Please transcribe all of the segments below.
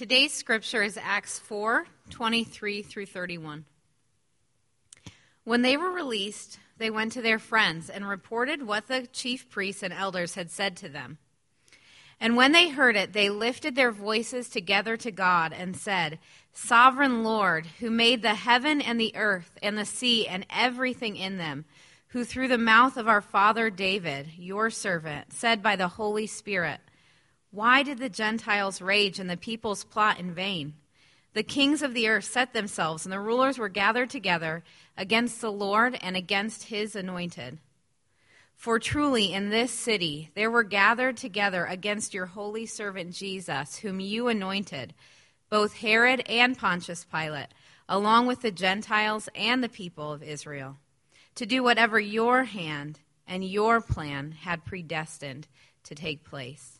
Today's scripture is Acts 4 23 through 31. When they were released, they went to their friends and reported what the chief priests and elders had said to them. And when they heard it, they lifted their voices together to God and said, Sovereign Lord, who made the heaven and the earth and the sea and everything in them, who through the mouth of our father David, your servant, said by the Holy Spirit, Why did the Gentiles rage and the peoples plot in vain? The kings of the earth set themselves, and the rulers were gathered together against the Lord and against his anointed. For truly in this city there were gathered together against your holy servant Jesus, whom you anointed, both Herod and Pontius Pilate, along with the Gentiles and the people of Israel, to do whatever your hand and your plan had predestined to take place.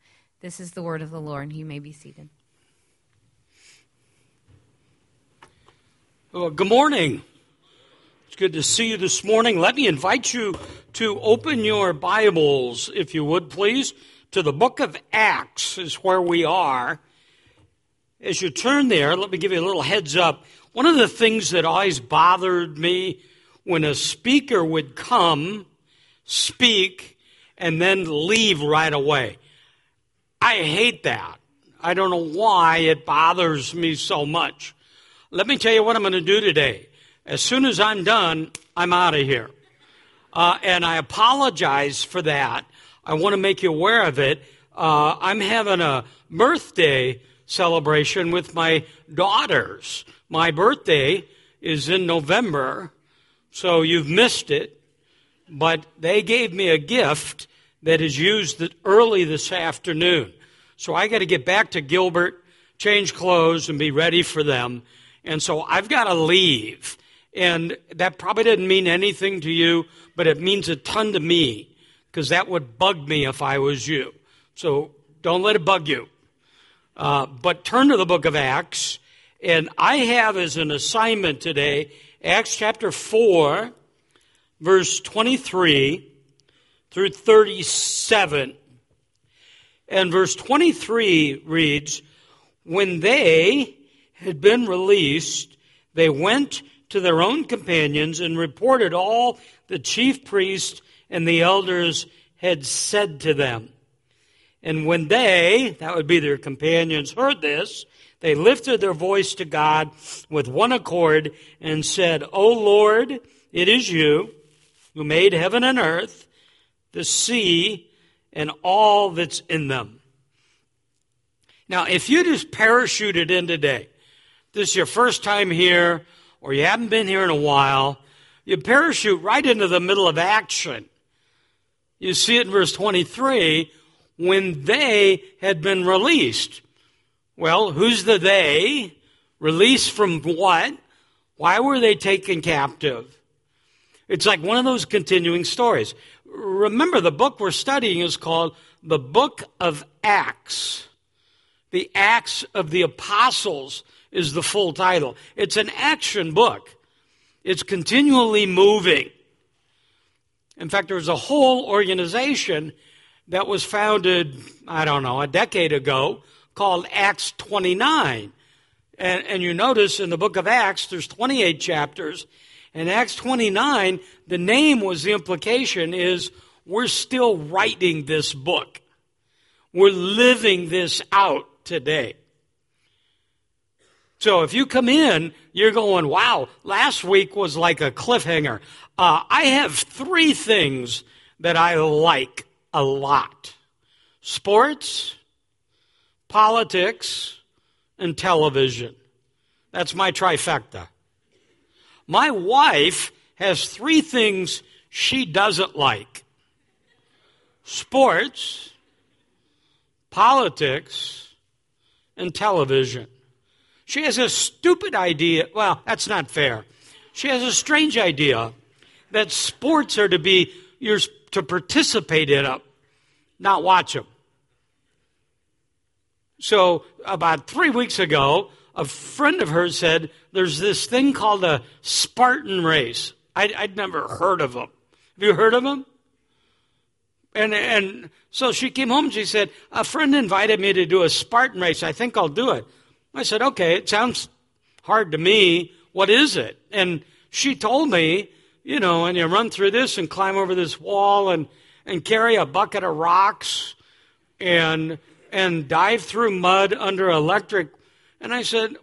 This is the word of the Lord. You may be seated. Well, good morning. It's good to see you this morning. Let me invite you to open your Bibles, if you would, please, to the book of Acts, is where we are. As you turn there, let me give you a little heads up. One of the things that always bothered me when a speaker would come, speak, and then leave right away. I hate that. I don't know why it bothers me so much. Let me tell you what I'm going to do today. As soon as I'm done, I'm out of here. Uh, and I apologize for that. I want to make you aware of it. Uh, I'm having a birthday celebration with my daughters. My birthday is in November, so you've missed it. But they gave me a gift that is used early this afternoon. So I got to get back to Gilbert, change clothes, and be ready for them. And so I've got to leave. And that probably didn't mean anything to you, but it means a ton to me because that would bug me if I was you. So don't let it bug you. Uh, but turn to the book of Acts. And I have as an assignment today Acts chapter 4, verse 23 through 37. And verse 23 reads, When they had been released, they went to their own companions and reported all the chief priests and the elders had said to them. And when they, that would be their companions, heard this, they lifted their voice to God with one accord and said, O Lord, it is you who made heaven and earth, the sea, and all that's in them. Now, if you just parachuted in today this is your first time here, or you haven't been here in a while, you parachute right into the middle of action. You see it in verse 23 when they had been released. Well, who's the they? Released from what? Why were they taken captive? It's like one of those continuing stories. Remember, the book we're studying is called the Book of Acts. The Acts of the Apostles is the full title. It's an action book. It's continually moving. In fact, there's a whole organization that was founded, I don't know, a decade ago called Acts 29. And, and you notice in the book of Acts, there's 28 chapters. In Acts 29, the name was the implication is we're still writing this book. We're living this out today. So if you come in, you're going, wow, last week was like a cliffhanger. Uh, I have three things that I like a lot sports, politics, and television. That's my trifecta. My wife has three things she doesn't like sports, politics, and television. she has a stupid idea. Well, that's not fair. She has a strange idea that sports are to be, you're to participate in them, not watch them. So, about three weeks ago, a friend of hers said there's this thing called a Spartan race. I'd, I'd never heard of them. Have you heard of them? And, and so she came home and she said, A friend invited me to do a Spartan race. I think I'll do it. I said, Okay, it sounds hard to me. What is it? And she told me, you know, and you run through this and climb over this wall and, and carry a bucket of rocks and, and dive through mud under electric. And I said,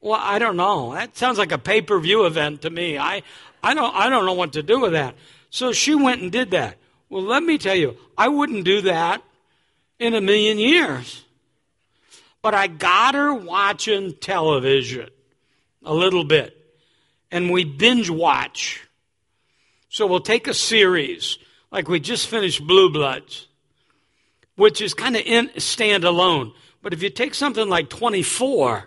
well, I don't know. That sounds like a pay per view event to me. I, I, don't, I don't know what to do with that. So she went and did that. Well, let me tell you, I wouldn't do that in a million years. But I got her watching television a little bit and we binge watch. So we'll take a series, like we just finished Blue Bloods, which is kind of in standalone. But if you take something like 24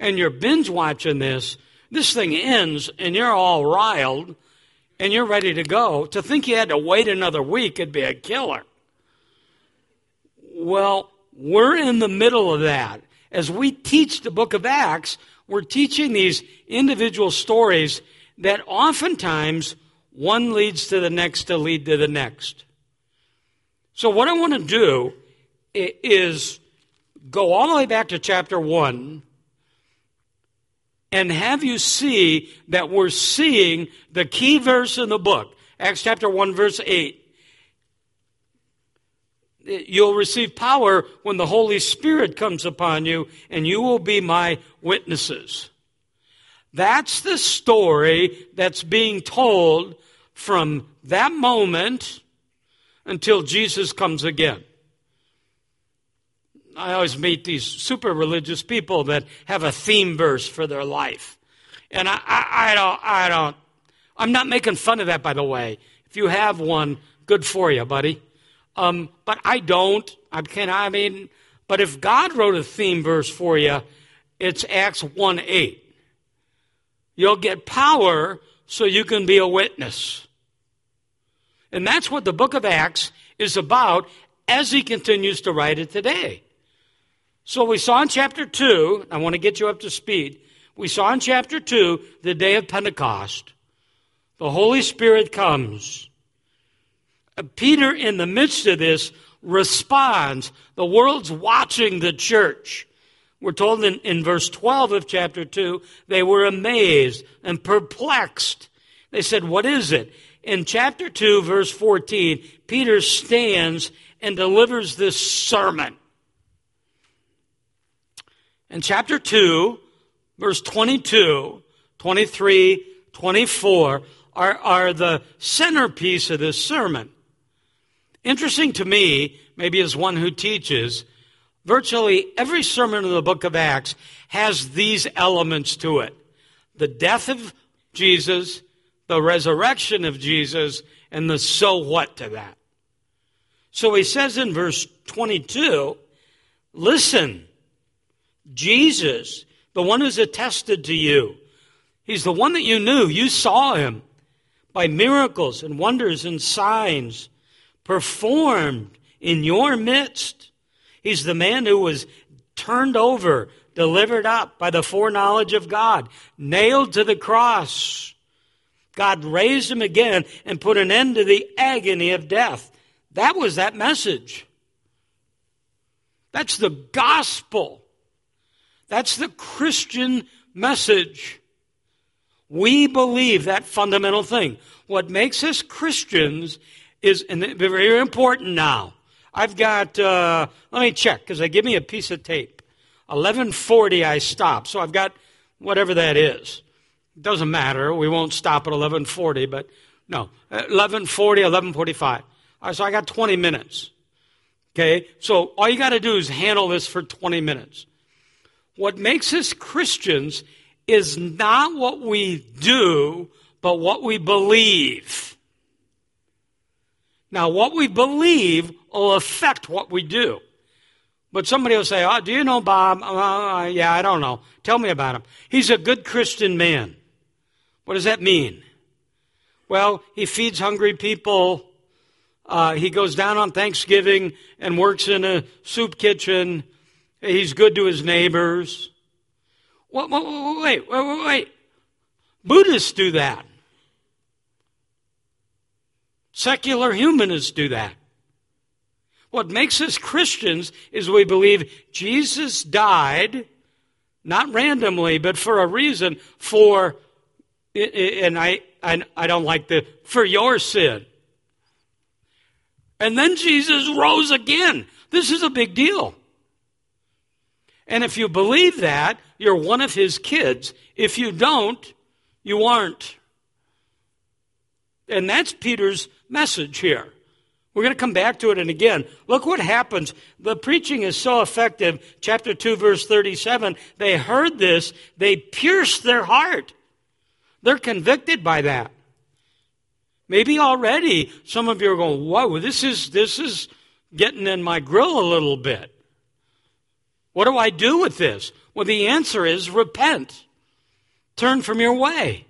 and you're binge watching this, this thing ends and you're all riled and you're ready to go. To think you had to wait another week, it'd be a killer. Well, we're in the middle of that. As we teach the book of Acts, we're teaching these individual stories that oftentimes one leads to the next to lead to the next. So, what I want to do is go all the way back to chapter 1 and have you see that we're seeing the key verse in the book, Acts chapter 1, verse 8. You'll receive power when the Holy Spirit comes upon you, and you will be my witnesses. That's the story that's being told from that moment until Jesus comes again. I always meet these super religious people that have a theme verse for their life. And I, I, I, don't, I don't, I'm not making fun of that, by the way. If you have one, good for you, buddy. Um, but I don't. I can't. I mean, but if God wrote a theme verse for you, it's Acts one eight. You'll get power so you can be a witness. And that's what the book of Acts is about as he continues to write it today. So we saw in chapter 2, I want to get you up to speed. We saw in chapter 2, the day of Pentecost. The Holy Spirit comes. Uh, Peter, in the midst of this, responds. The world's watching the church. We're told in, in verse 12 of chapter 2, they were amazed and perplexed. They said, What is it? In chapter 2, verse 14, Peter stands and delivers this sermon. In chapter 2, verse 22, 23, 24 are, are the centerpiece of this sermon. Interesting to me, maybe as one who teaches, virtually every sermon in the book of Acts has these elements to it the death of Jesus, the resurrection of Jesus, and the so what to that. So he says in verse 22 listen, Jesus, the one who's attested to you, he's the one that you knew. You saw him by miracles and wonders and signs performed in your midst. He's the man who was turned over, delivered up by the foreknowledge of God, nailed to the cross. God raised him again and put an end to the agony of death. That was that message. That's the gospel. That's the Christian message. We believe that fundamental thing. What makes us Christians is and very important now. I've got, uh, let me check, because they give me a piece of tape. 1140 I stop, so I've got whatever that is. It doesn't matter. We won't stop at 1140, but no, 1140, 1145. Right, so I got 20 minutes. Okay, so all you got to do is handle this for 20 minutes. What makes us Christians is not what we do, but what we believe. Now, what we believe will affect what we do. But somebody will say, oh, do you know Bob? Uh, yeah, I don't know. Tell me about him. He's a good Christian man. What does that mean? Well, he feeds hungry people. Uh, he goes down on Thanksgiving and works in a soup kitchen. He's good to his neighbors. Wait, wait, wait, wait. Buddhists do that. Secular humanists do that. What makes us Christians is we believe Jesus died, not randomly, but for a reason, for, and I, I, I don't like the, for your sin. And then Jesus rose again. This is a big deal. And if you believe that, you're one of his kids. If you don't, you aren't. And that's Peter's message here. We're going to come back to it and again. Look what happens. The preaching is so effective. Chapter 2, verse 37. They heard this, they pierced their heart. They're convicted by that. Maybe already some of you are going, whoa, this is, this is getting in my grill a little bit. What do I do with this? Well, the answer is repent. Turn from your way.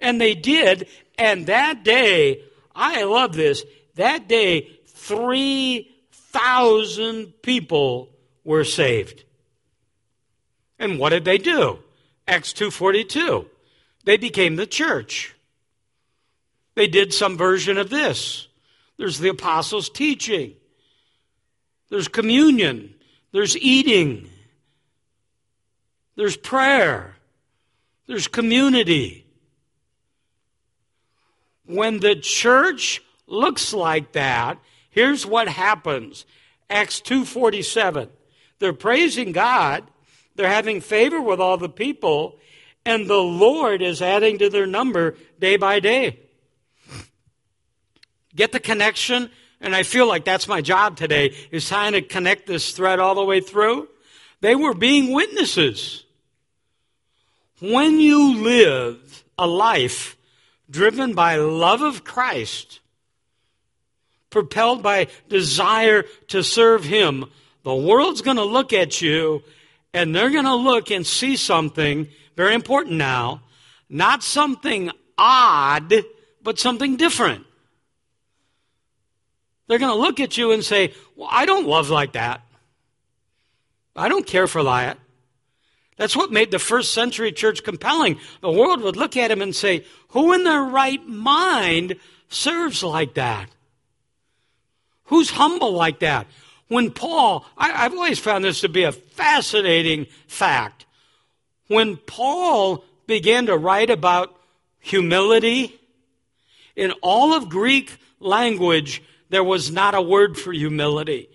And they did, and that day, I love this, that day, 3,000 people were saved. And what did they do? Acts 2:42. They became the church. They did some version of this. There's the apostles' teaching. There's communion. There's eating. There's prayer. There's community. When the church looks like that, here's what happens. Acts 2:47. They're praising God, they're having favor with all the people, and the Lord is adding to their number day by day. Get the connection? And I feel like that's my job today, is trying to connect this thread all the way through. They were being witnesses. When you live a life driven by love of Christ, propelled by desire to serve Him, the world's going to look at you and they're going to look and see something very important now, not something odd, but something different. They're going to look at you and say, Well, I don't love like that. I don't care for that. That's what made the first century church compelling. The world would look at him and say, Who in their right mind serves like that? Who's humble like that? When Paul, I, have always found this to be a fascinating fact. When Paul began to write about humility, in all of Greek language, there was not a word for humility.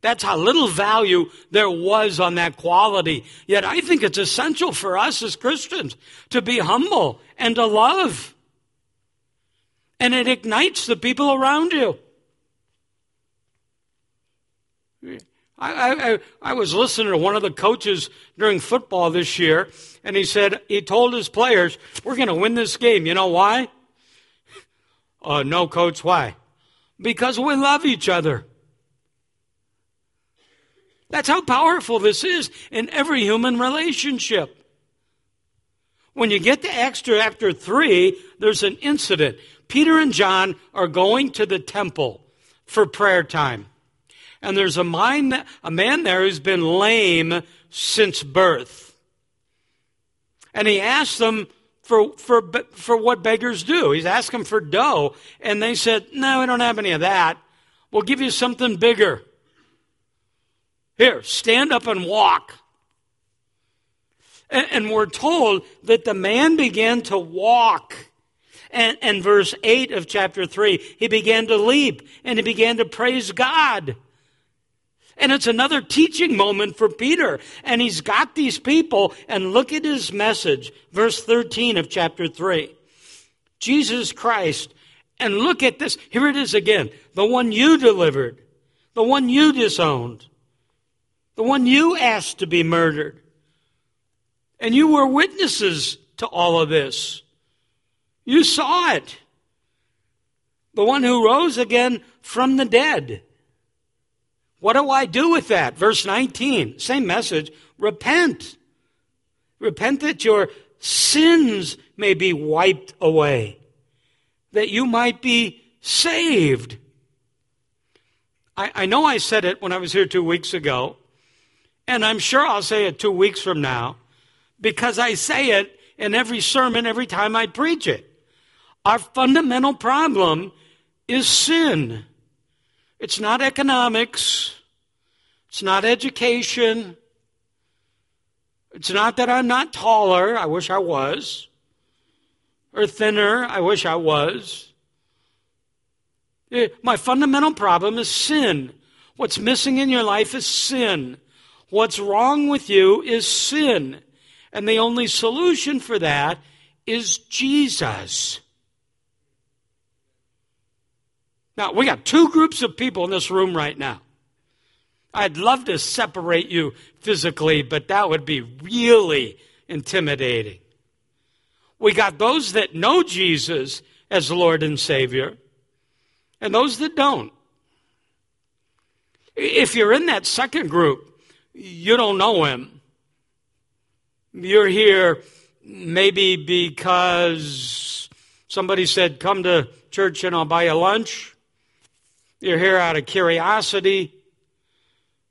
That's how little value there was on that quality. Yet I think it's essential for us as Christians to be humble and to love. And it ignites the people around you. I, I, I was listening to one of the coaches during football this year, and he said, he told his players, We're going to win this game. You know why? Uh, no, coach, why? Because we love each other. That's how powerful this is in every human relationship. When you get to Acts chapter 3, there's an incident. Peter and John are going to the temple for prayer time. And there's a, mind, a man there who's been lame since birth. And he asks them for, for, for what beggars do. He's asking for dough. And they said, No, we don't have any of that. We'll give you something bigger. Here, stand up and walk. And, and we're told that the man began to walk. And, and verse 8 of chapter 3, he began to leap and he began to praise God. And it's another teaching moment for Peter. And he's got these people, and look at his message, verse 13 of chapter 3. Jesus Christ, and look at this. Here it is again. The one you delivered, the one you disowned, the one you asked to be murdered. And you were witnesses to all of this. You saw it. The one who rose again from the dead What do I do with that? Verse 19, same message. Repent. Repent that your sins may be wiped away, that you might be saved. I, I know I said it when I was here two weeks ago, and I'm sure I'll say it two weeks from now, because I say it in every sermon every time I preach it. Our fundamental problem is sin. It's not economics. It's not education. It's not that I'm not taller. I wish I was. Or thinner. I wish I was. Eh, my fundamental problem is sin. What's missing in your life is sin. What's wrong with you is sin. And the only solution for that is Jesus. Now, we got two groups of people in this room right now. I'd love to separate you physically, but that would be really intimidating. We got those that know Jesus as Lord and Savior, and those that don't. If you're in that second group, you don't know Him. You're here maybe because somebody said, Come to church and I'll buy you lunch. You're here out of curiosity.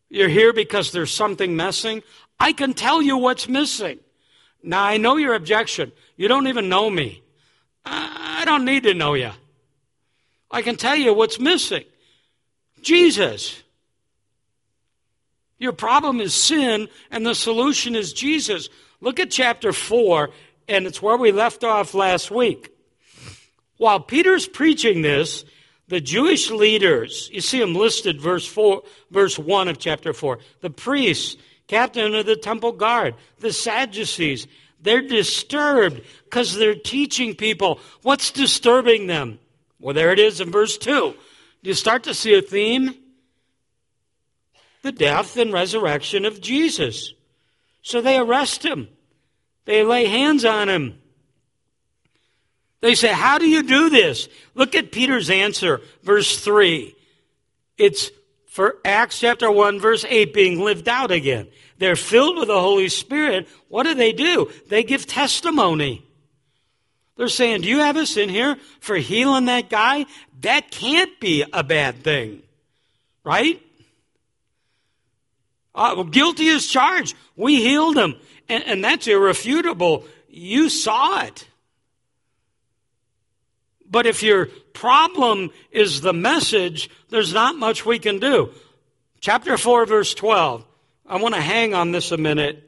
You're here because there's something missing. I can tell you what's missing. Now, I know your objection. You don't even know me. I don't need to know you. I can tell you what's missing Jesus. Your problem is sin, and the solution is Jesus. Look at chapter 4, and it's where we left off last week. While Peter's preaching this, the Jewish leaders, you see them listed verse 4, verse 1 of chapter 4. The priests, captain of the temple guard, the Sadducees, they're disturbed because they're teaching people. What's disturbing them? Well, there it is in verse 2. You start to see a theme? The death and resurrection of Jesus. So they arrest him. They lay hands on him. They say, How do you do this? Look at Peter's answer, verse 3. It's for Acts chapter 1, verse 8 being lived out again. They're filled with the Holy Spirit. What do they do? They give testimony. They're saying, Do you have us in here for healing that guy? That can't be a bad thing. Right? Uh, well, guilty as charged. We healed him. And, and that's irrefutable. You saw it. But if your problem is the message, there's not much we can do. Chapter 4, verse 12. I want to hang on this a minute.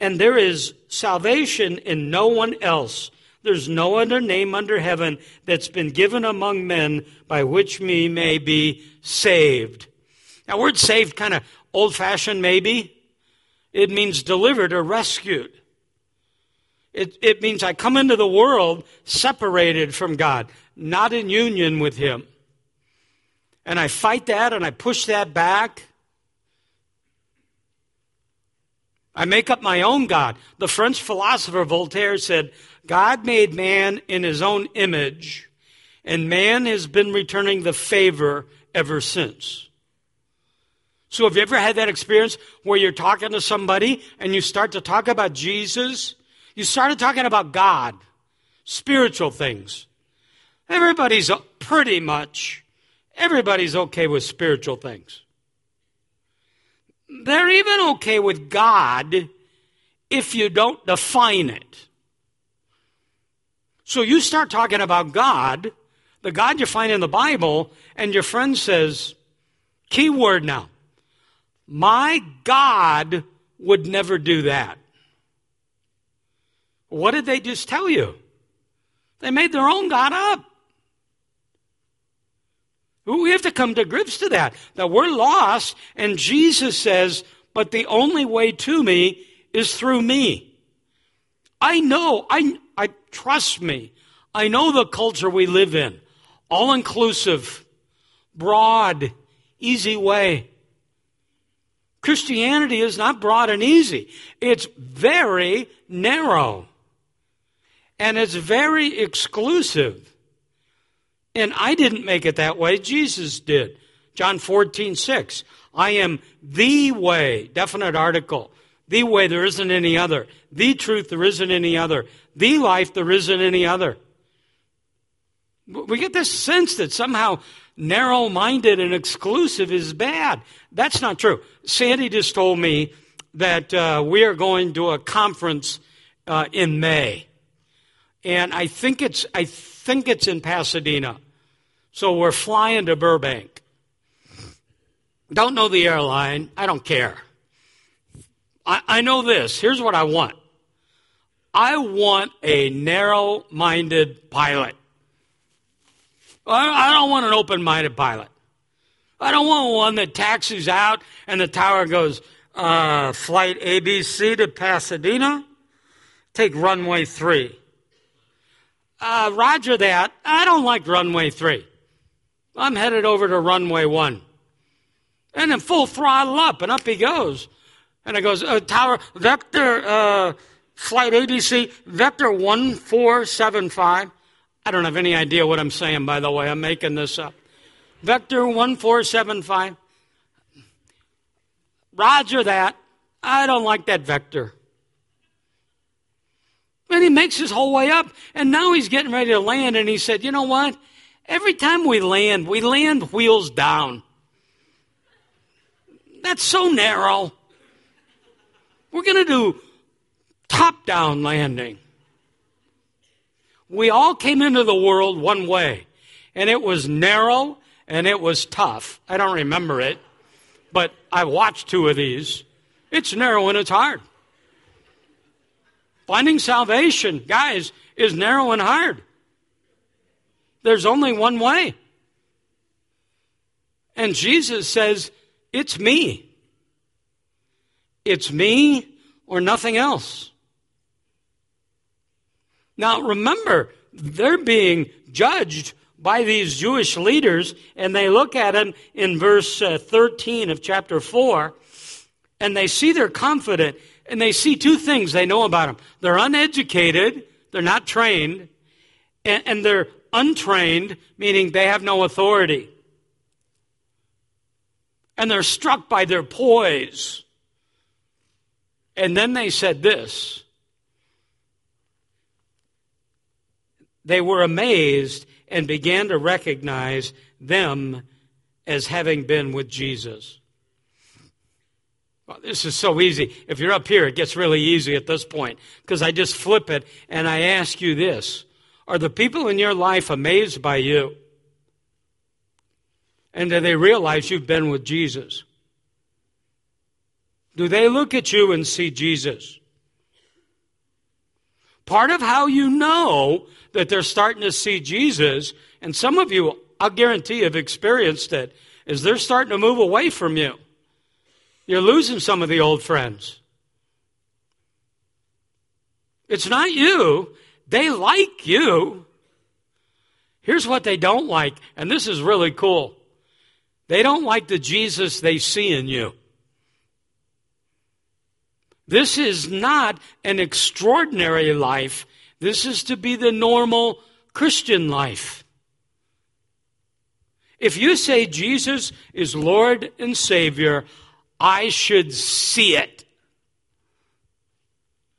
And there is salvation in no one else. There's no other name under heaven that's been given among men by which we may be saved. Now, word saved kind of old fashioned, maybe. It means delivered or rescued. It, it means I come into the world separated from God, not in union with Him. And I fight that and I push that back. I make up my own God. The French philosopher Voltaire said, God made man in his own image, and man has been returning the favor ever since. So, have you ever had that experience where you're talking to somebody and you start to talk about Jesus you started talking about God, spiritual things. Everybody's pretty much, everybody's okay with spiritual things. They're even okay with God if you don't define it. So you start talking about God, the God you find in the Bible, and your friend says, key word now, my God would never do that. What did they just tell you? They made their own God up. We have to come to grips to that, that we're lost, and Jesus says, but the only way to me is through me. I know, I, I trust me. I know the culture we live in. All inclusive, broad, easy way. Christianity is not broad and easy. It's very narrow and it's very exclusive. And I didn't make it that way, Jesus did. John 14, 6. I am the way, definite article. The way, there isn't any other. The truth, there isn't any other. The life, there isn't any other. We get this sense that somehow narrow minded and exclusive is bad. That's not true. Sandy just told me that uh, we are going to a conference uh, in May. And I think it's I think it's in Pasadena. So we're flying to Burbank. Don't know the airline. I don't care. I, I know this. Here's what I want. I want a narrow minded pilot. I don't want an open minded pilot. I don't want one that taxis out and the tower goes, uh, flight ABC to Pasadena, take runway three. Uh, roger that. I don't like runway three. I'm headed over to runway one. And then full throttle up, and up he goes. And it goes, uh, tower, vector, uh, flight ABC, vector 1475. I don't have any idea what I'm saying, by the way. I'm making this up. Vector 1475. Roger that. I don't like that vector. And he makes his whole way up, and now he's getting ready to land, and he said, You know what? Every time we land, we land wheels down. That's so narrow. We're going to do top down landing. We all came into the world one way, and it was narrow and it was tough. I don't remember it, but I watched two of these. It's narrow and it's hard. Finding salvation, guys, is narrow and hard. There's only one way. And Jesus says, It's me. It's me or nothing else. Now, remember, they're being judged by these Jewish leaders, and they look at them in verse uh, 13 of chapter 4, and they see they're confident, and they see two things they know about them. They're uneducated, they're not trained, and, and they're untrained, meaning they have no authority. And they're struck by their poise. And then they said this they were amazed and began to recognize them as having been with Jesus. Well, this is so easy. If you're up here, it gets really easy at this point because I just flip it and I ask you this Are the people in your life amazed by you? And do they realize you've been with Jesus? Do they look at you and see Jesus? Part of how you know that they're starting to see Jesus, and some of you, I'll guarantee, have experienced it, is they're starting to move away from you. You're losing some of the old friends. It's not you. They like you. Here's what they don't like, and this is really cool. They don't like the Jesus they see in you. This is not an extraordinary life. This is to be the normal Christian life. If you say Jesus is Lord and Savior, I should see it.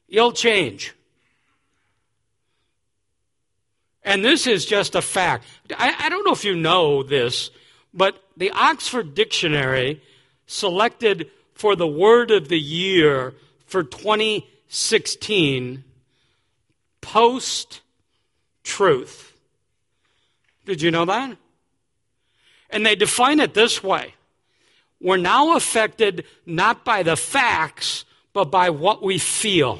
You'll change. And this is just a fact. I, I, don't know if you know this, but the Oxford Dictionary selected for the word of the year for 2016 post truth. Did you know that? And they define it this way We're now affected not by the facts, but by what we feel.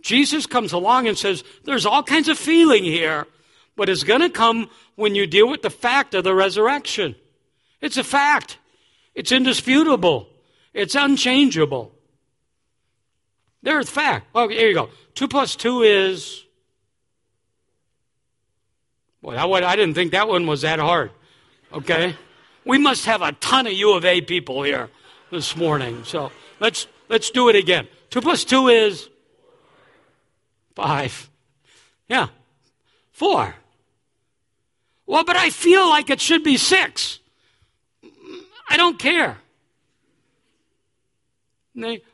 Jesus comes along and says, There's all kinds of feeling here, but it's going to come when you deal with the fact of the resurrection. It's a fact, it's indisputable, it's unchangeable. There's fact. Well, here you go. Two plus two is. Boy, I, I didn't think that one was that hard. Okay? We must have a ton of U of A people here this morning. So let's let's do it again. Two plus two is five. Yeah. Four. Well, but I feel like it should be six. I don't care.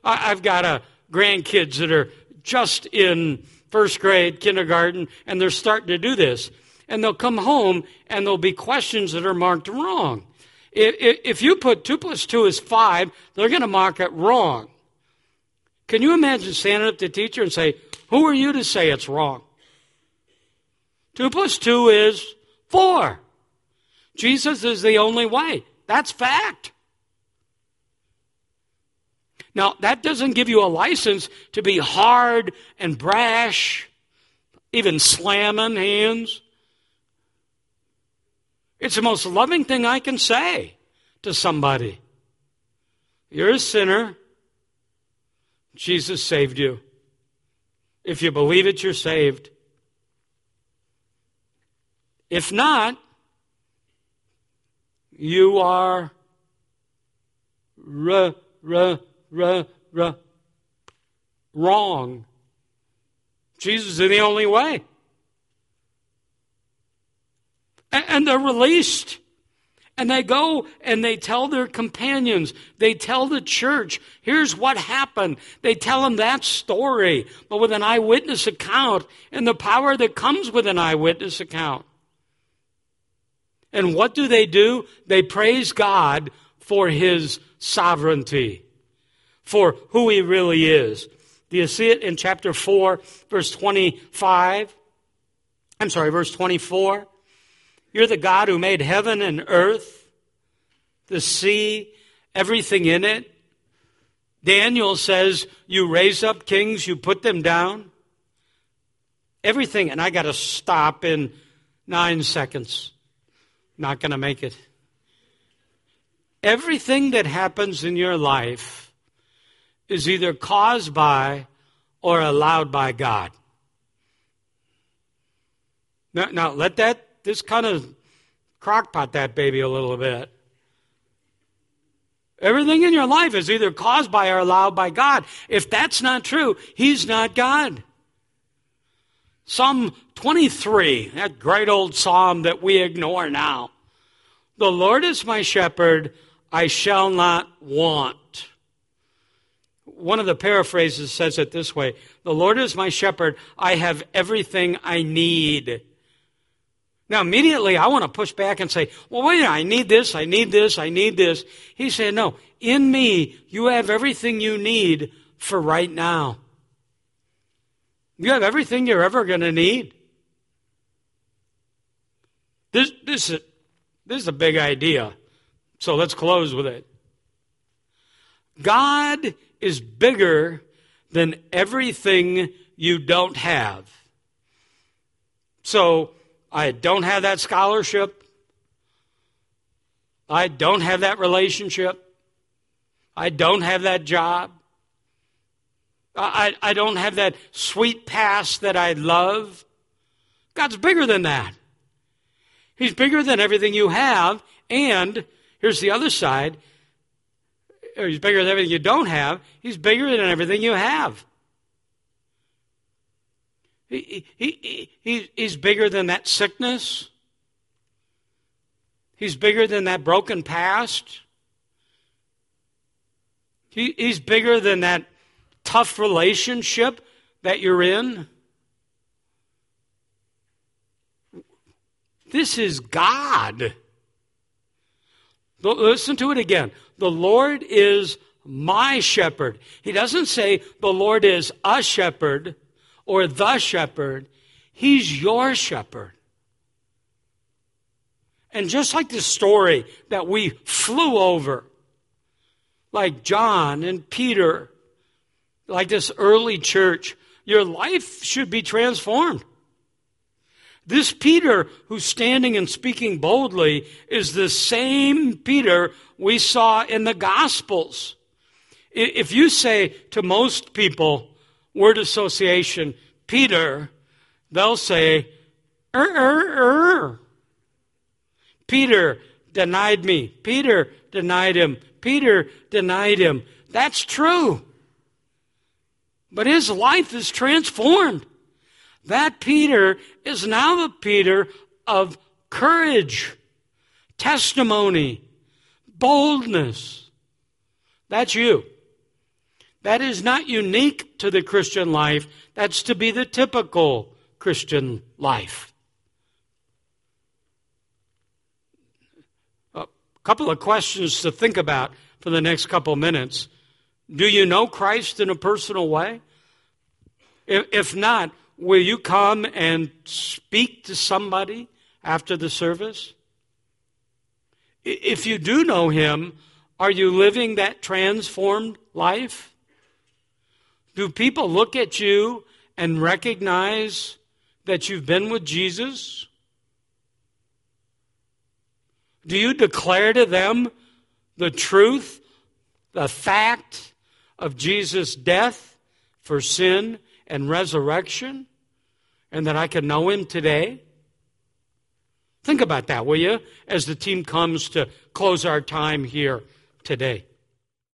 I've got a grandkids that are just in first grade, kindergarten, and they're starting to do this. And they'll come home and there'll be questions that are marked wrong. If you put 2 plus 2 is 5, they're going to mark it wrong. Can you imagine standing up to the teacher and say, Who are you to say it's wrong? 2 plus 2 is 4. Jesus is the only way. That's fact. Now, that doesn't give you a license to be hard and brash, even slamming hands. It's the most loving thing I can say to somebody. You're a sinner. Jesus saved you. If you believe it, you're saved. If not, you are r, r, r, r, wrong. Jesus is the only way. And they're released. And they go and they tell their companions, they tell the church, here's what happened. They tell them that story, but with an eyewitness account and the power that comes with an eyewitness account. And what do they do? They praise God for his sovereignty, for who he really is. Do you see it in chapter 4, verse 25? I'm sorry, verse 24. You're the God who made heaven and earth, the sea, everything in it. Daniel says, You raise up kings, you put them down. Everything, and I got to stop in nine seconds. Not going to make it. Everything that happens in your life is either caused by or allowed by God. Now, now let that this kind of crockpot that baby a little bit. Everything in your life is either caused by or allowed by God. If that's not true, He's not God. Psalm 23, that great old psalm that we ignore now. The Lord is my shepherd, I shall not want. One of the paraphrases says it this way The Lord is my shepherd, I have everything I need. Now, immediately I want to push back and say, well, wait, I need this, I need this, I need this. He said, no, in me, you have everything you need for right now. You have everything you're ever going to need. This, this, is, this is a big idea. So let's close with it. God is bigger than everything you don't have. So, I don't have that scholarship. I don't have that relationship. I don't have that job. I, I don't have that sweet past that I love. God's bigger than that. He's bigger than everything you have. And here's the other side He's bigger than everything you don't have. He's bigger than everything you have. He, he, he, he's bigger than that sickness. He's bigger than that broken past. He, he's bigger than that tough relationship that you're in. This is God. Listen to it again. The Lord is my shepherd. He doesn't say the Lord is a shepherd or the shepherd, he's your shepherd. And just like the story that we flew over, like John and Peter, like this early church, your life should be transformed. This Peter who's standing and speaking boldly is the same Peter we saw in the Gospels. If you say to most people, word association, Peter, they'll say, er, er, er. Peter denied me. Peter denied him. Peter denied him. That's true. But his life is transformed. That Peter is now the Peter of courage, testimony, boldness. That's you. That is not unique to the Christian life. That's to be the typical Christian life. A couple of questions to think about for the next couple minutes. Do you know Christ in a personal way? If not, will you come and speak to somebody after the service? If you do know Him, are you living that transformed life? Do people look at you and recognize that you've been with Jesus? Do you declare to them the truth, the fact of Jesus' death for sin and resurrection, and that I can know him today? Think about that, will you, as the team comes to close our time here today.